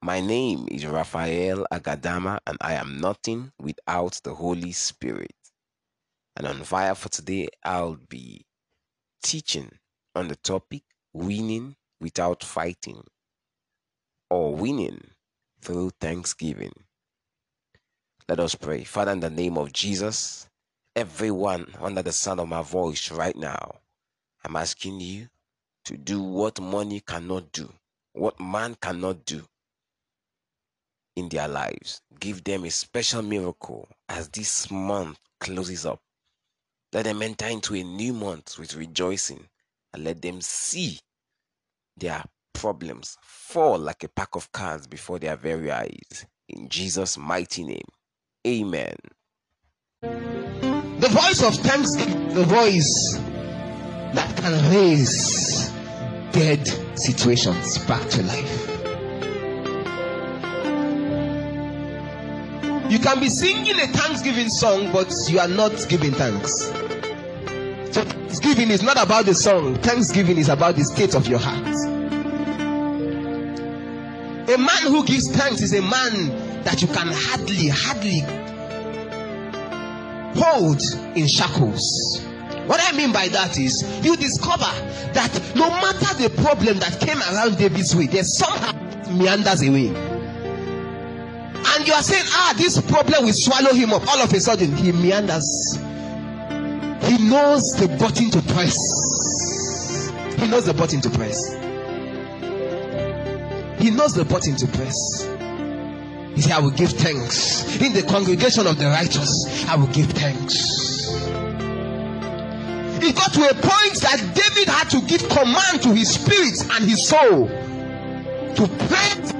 My name is Raphael Agadama, and I am nothing without the Holy Spirit. And on fire for today, I'll be teaching on the topic winning without fighting or winning through thanksgiving. Let us pray. Father, in the name of Jesus, everyone under the sound of my voice right now, I'm asking you to do what money cannot do what man cannot do in their lives. Give them a special miracle as this month closes up. Let them enter into a new month with rejoicing and let them see their problems fall like a pack of cards before their very eyes. In Jesus' mighty name. Amen. The voice of thanksgiving, the voice that can raise dead situations back to life. You can be singing a thanksgiving song, but you are not giving thanks. So, thanksgiving is not about the song, thanksgiving is about the state of your heart. A man who gives thanks is a man that you can hardly, hardly hold in shackles. What I mean by that is, you discover that no matter the problem that came around David's way, there's somehow meanders away. And you are saying, ah, this problem will swallow him up. All of a sudden, he meanders. He knows the button to press. He knows the button to press. He knows the button to press. He said, I will give thanks. In the congregation of the righteous, I will give thanks. It got to a point that David had to give command to his spirit and his soul to pray.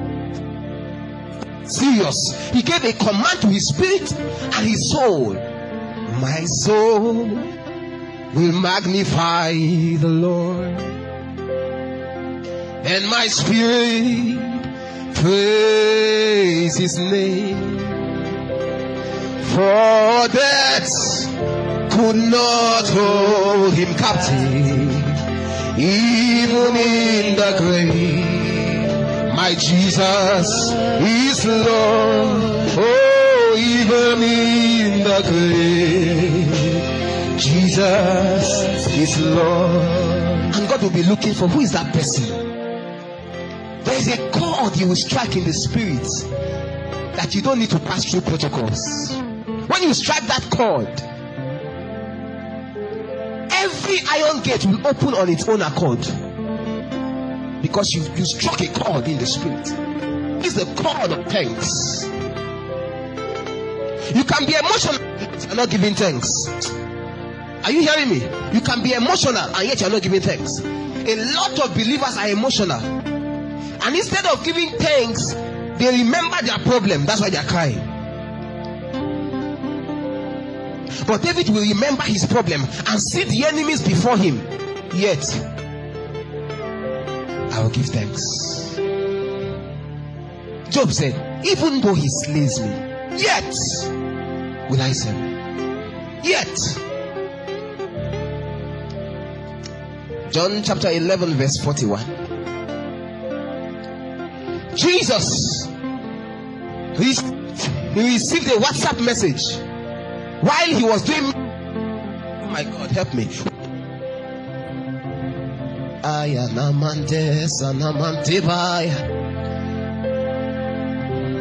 Serious. He gave a command to his spirit and his soul. My soul will magnify the Lord, and my spirit praise his name. For that could not hold him captive, even in the grave. My Jesus is Lord, oh, even in the grave. Jesus is Lord. And God will be looking for who is that person. There is a chord you will strike in the spirit that you don't need to pass through protocols. When you strike that chord, every iron gate will open on its own accord because you, you struck a chord in the spirit. It's the chord of thanks. You can be emotional and not giving thanks. Are you hearing me? You can be emotional and yet you're not giving thanks. A lot of believers are emotional, and instead of giving thanks, they remember their problem. That's why they're crying. But David will remember his problem and see the enemies before him. Yet, I will give thanks. Job said, Even though he slays me, yet will I serve. Yet. John chapter 11, verse 41. Jesus he received a WhatsApp message while he was doing oh my god help me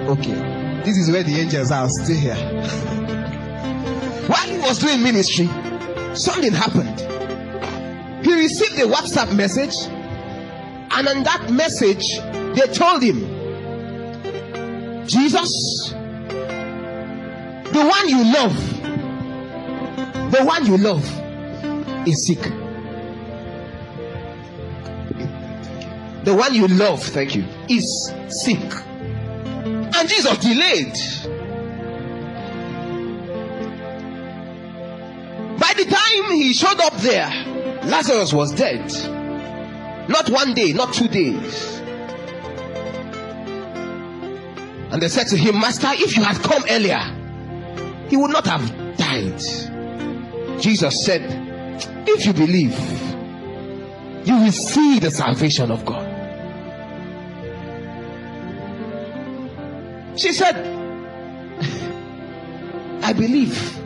okay this is where the angels are still here. While he was doing ministry something happened. He received a whatsapp message and on that message they told him jesus the one you love the one you love is sick. The one you love, thank you, is sick. And Jesus delayed. By the time he showed up there, Lazarus was dead. Not one day, not two days. And they said to him, Master, if you had come earlier, he would not have died. Jesus said, If you believe, you will see the salvation of God. She said, I believe.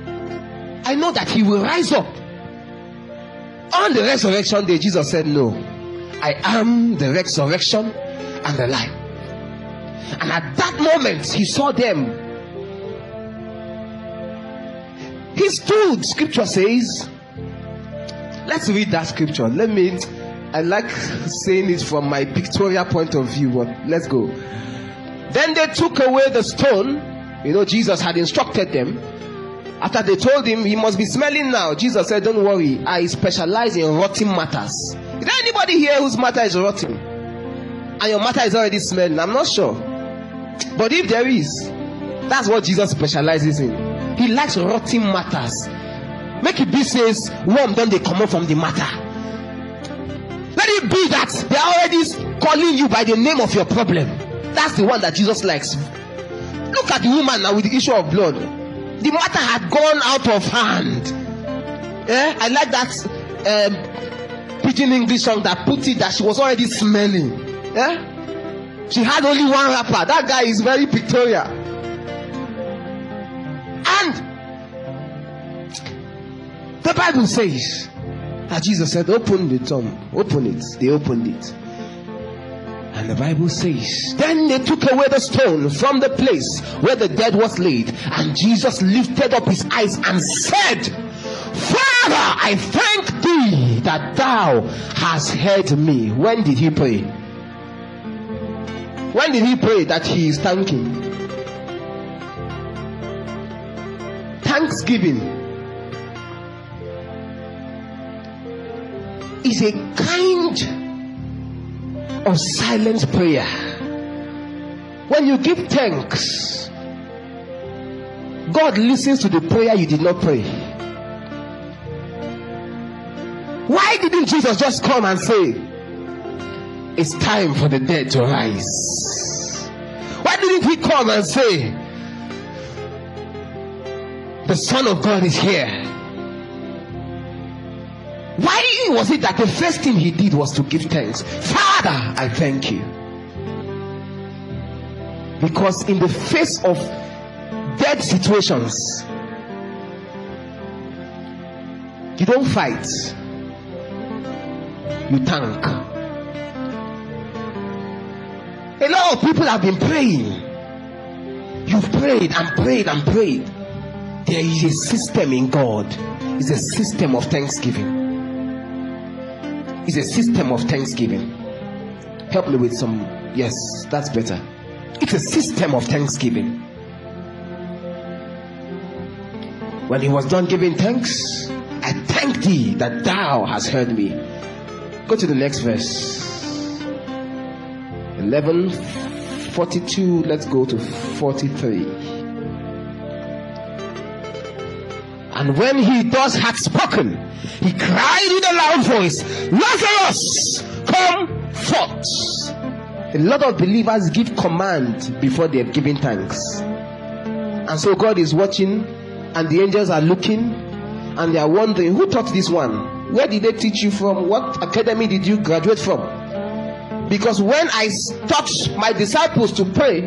I know that he will rise up. On the resurrection day, Jesus said, No, I am the resurrection and the life. And at that moment, he saw them. He stood, scripture says. Let's read that scripture. Let me, I like saying it from my pictorial point of view, but let's go. Then they took away the stone. You know, Jesus had instructed them. After they told him he must be smelling now, Jesus said, Don't worry, I specialize in rotting matters. Is there anybody here whose matter is rotting? And your matter is already smelling? I'm not sure. But if there is, that's what Jesus specializes in. He likes rotting matters. Make it business, worm don't they come out from the matter. Let it be that they are already calling you by the name of your problem. That's the one that Jesus likes. Look at the woman now with the issue of blood. The matter had gone out of hand. Yeah, I like that um, pidgin English song that put it that she was already smelling. Yeah, she had only one rapper. That guy is very pictorial. And the Bible says that Jesus said, Open the tomb, open it. They opened it. And the Bible says, Then they took away the stone from the place where the dead was laid. And Jesus lifted up his eyes and said, Father, I thank thee that thou hast heard me. When did he pray? When did he pray that he is thanking? Thanksgiving is a kind of silent prayer. When you give thanks, God listens to the prayer you did not pray. Why didn't Jesus just come and say, It's time for the dead to rise? Why didn't he come and say, The Son of God is here? Was it that the first thing he did was to give thanks? Father, I thank you. Because in the face of dead situations, you don't fight, you thank. A lot of people have been praying. You've prayed and prayed and prayed. There is a system in God, it's a system of thanksgiving is a system of thanksgiving. Help me with some. Yes, that's better. It's a system of thanksgiving. When he was done giving thanks, I thank thee that thou hast heard me. Go to the next verse. 11 42. Let's go to 43. And when he thus had spoken, he cried with a loud voice, Lazarus, come forth. A lot of believers give command before they have given thanks. And so God is watching, and the angels are looking, and they are wondering, who taught this one? Where did they teach you from? What academy did you graduate from? Because when I taught my disciples to pray,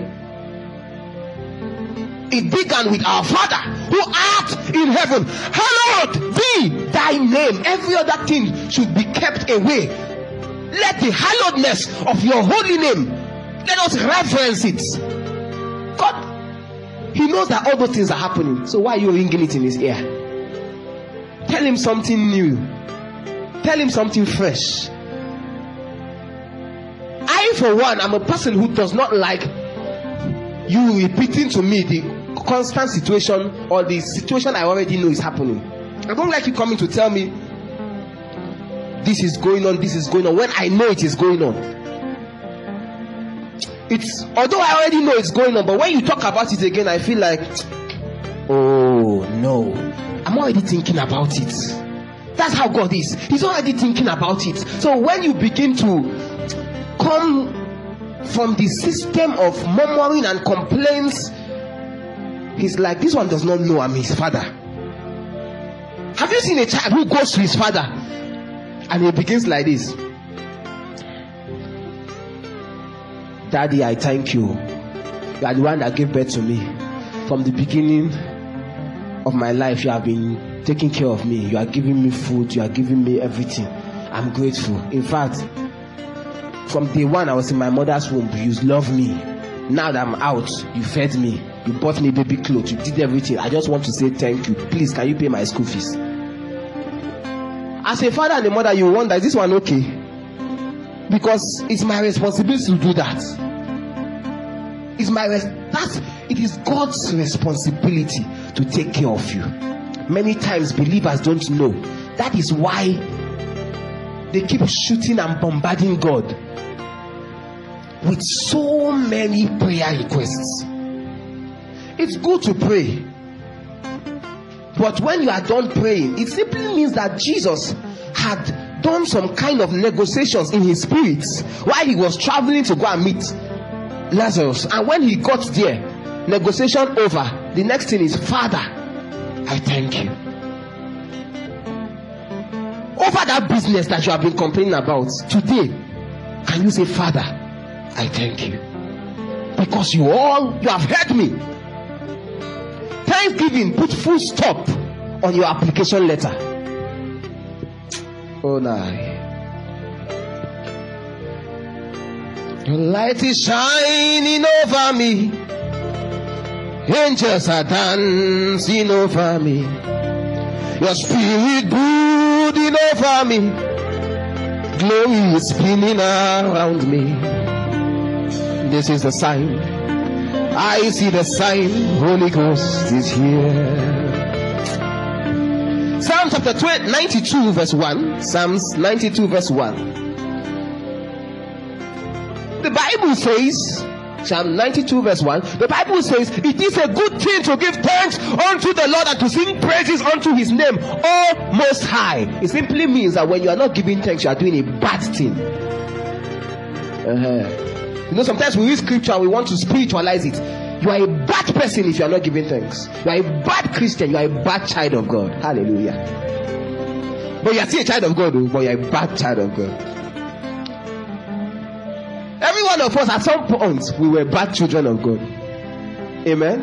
it began with our Father who art in heaven. Hallowed be thy name. Every other thing should be kept away. Let the hallowedness of your holy name, let us reverence it. God, He knows that all those things are happening. So why are you ringing it in His ear? Tell Him something new. Tell Him something fresh. I, for one, am a person who does not like you repeating to me the constant situation or the situation I already know is happening. I don't like you coming to tell me this is going on, this is going on when I know it is going on. it's although I already know it's going on, but when you talk about it again, I feel like, oh no, I'm already thinking about it. That's how God is. He's already thinking about it. So when you begin to come from the system of murmuring and complaints, he's like, this one does not know I'm his father. Have you seen a child who goes to his father and he begins like this? Daddy, I thank you. You are the one that gave birth to me. From the beginning of my life, you have been taking care of me. You are giving me food. You are giving me everything. I'm grateful. In fact, from day one, I was in my mother's womb. You love me. Now that I'm out, you fed me. You bought me baby clothes. You did everything. I just want to say thank you. Please, can you pay my school fees? As a father and a mother, you wonder, is this one okay? Because it's my responsibility to do that. It's my res- it is God's responsibility to take care of you. Many times believers don't know. That is why they keep shooting and bombarding God with so many prayer requests. It's good to pray. But when you are done praying, it simply means that Jesus had done some kind of negotiations in his spirit while he was traveling to go and meet Lazarus. And when he got there, negotiation over. The next thing is, Father, I thank you. Over that business that you have been complaining about today, can you say, Father, I thank you? Because you all you have heard me. Thanksgiving put full stop on your application letter. Oh no. Your light is shining over me. Angels are dancing over me. Your spirit brooding over me. Glory is spinning around me. This is the sign. I see the sign. Holy Ghost is here. Psalm chapter 92 verse 1. Psalms 92 verse 1. The Bible says, Psalm 92 verse 1, the Bible says, It is a good thing to give thanks unto the Lord and to sing praises unto his name, oh most high. It simply means that when you are not giving thanks, you are doing a bad thing. Uh-huh. You know, sometimes we read scripture and we want to spiritualize it. You are a bad person if you are not giving thanks. You are a bad Christian. You are a bad child of God. Hallelujah. But you are still a child of God, but you are a bad child of God. Every one of us at some point we were bad children of God. Amen.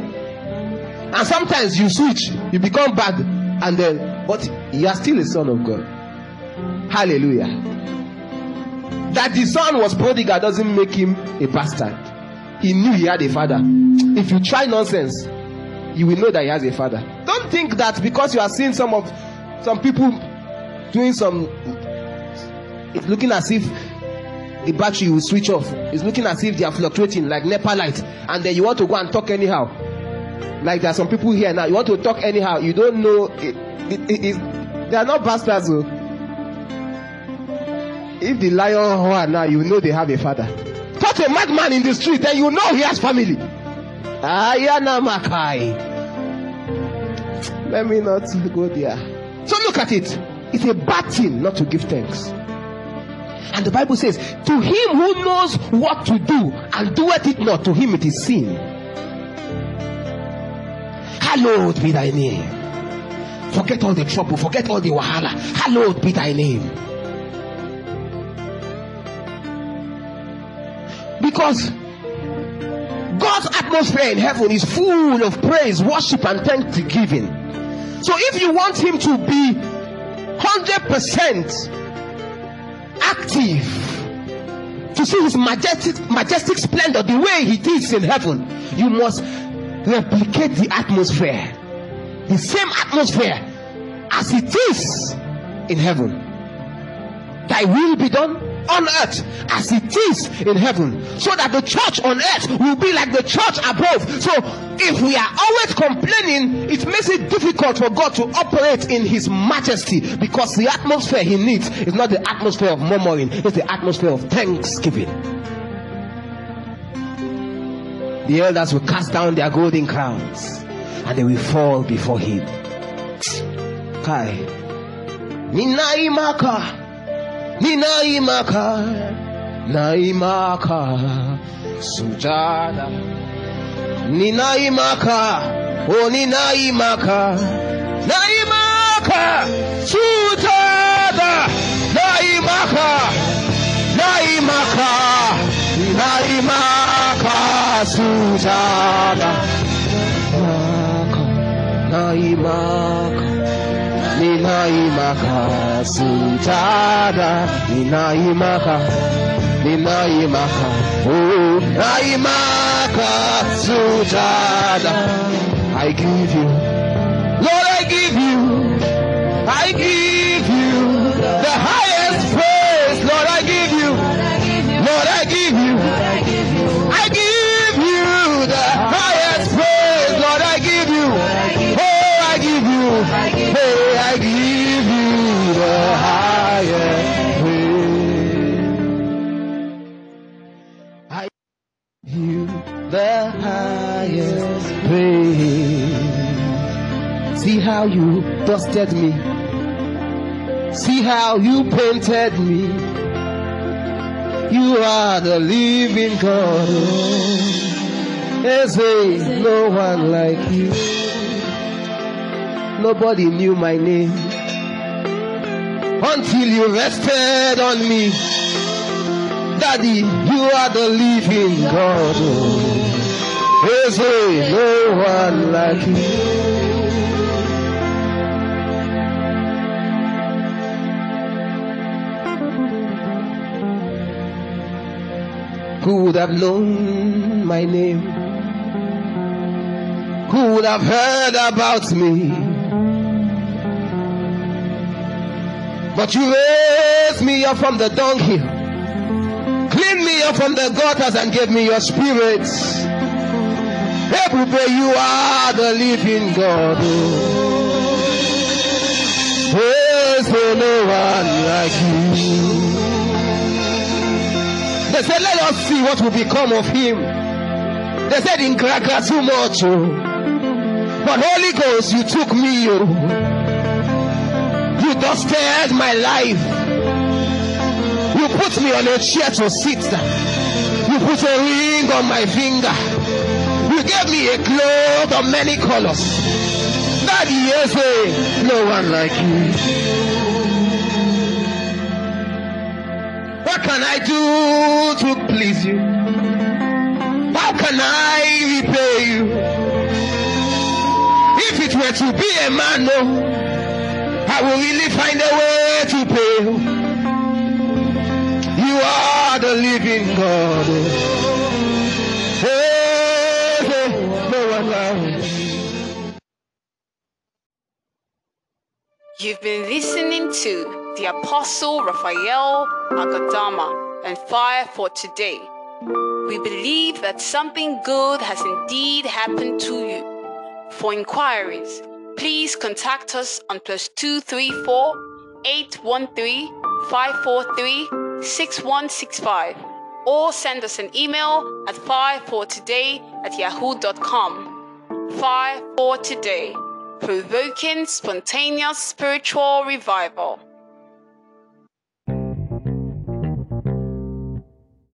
And sometimes you switch, you become bad, and then but you are still a son of God. Hallelujah. That the son was prodigal doesn't make him a bastard. He knew he had a father. If you try nonsense, you will know that he has a father. Don't think that because you are seeing some of some people doing some it's looking as if the battery will switch off. It's looking as if they are fluctuating like NEPA. And then you want to go and talk anyhow. Like there are some people here now. You want to talk anyhow. You don't know. It, it, it, they are not bastards. Though. If the lion roar now, you know they have a father. Talk to a madman in the street, then you know he has family. Ayana Makai. Let me not go there. So look at it. It's a bad thing not to give thanks. And the Bible says, To him who knows what to do and doeth it not, to him it is sin. Hallowed be thy name. Forget all the trouble, forget all the wahala. Hallowed be thy name. Because God's atmosphere in heaven is full of praise, worship, and thanksgiving. So if you want Him to be 100% active to see his majestic majestic splendor the way he is in heaven you must replicate the atmosphere. The same atmosphere as it is in heaven. Thy will be done on earth as it is in heaven, so that the church on earth will be like the church above. So, if we are always complaining, it makes it difficult for God to operate in His majesty because the atmosphere He needs is not the atmosphere of murmuring, it's the atmosphere of thanksgiving. the elders will cast down their golden crowns and they will fall before him. Kai. Ninaimaka. Ninaimaka. Naimaka. Sujada. Ninaimaka. Oh, ninaimaka. Naimaka. Sujada. Ninaimaka. Sujada. Ninaimaka. Ninaimaka. Oh, Naimaka. Sujada. I give you. Dusted me. See how you painted me. You are the living God. There's no one like you. Nobody knew my name until you rested on me. Daddy, you are the living God. There's no one like you. Who would have known my name? Who would have heard about me? But you raised me up from the dunghill, cleaned me up from the gutters, and gave me your spirit. Everywhere you are the living God. There's no one like you. They said, let us see what will become of him. They said, in Graga too much. oh. But Holy Ghost, you took me. oh. You dusted my life. You put me on a chair to sit. You put a ring on my finger. You gave me a cloth of many colors. Daddy, yes, eh, no one like you. What can I do to please you? How can I repay you? If it were to be a man, no, I will really find a way to pay you. You are the living God. No one. You've been listening to the Apostle Raphael Agadama and Fire for Today. We believe that something good has indeed happened to you. For inquiries, please contact us on plus 234 813 543 6165 or send us an email at firefortoday at yahoo.com. Fire for Today, provoking spontaneous spiritual revival.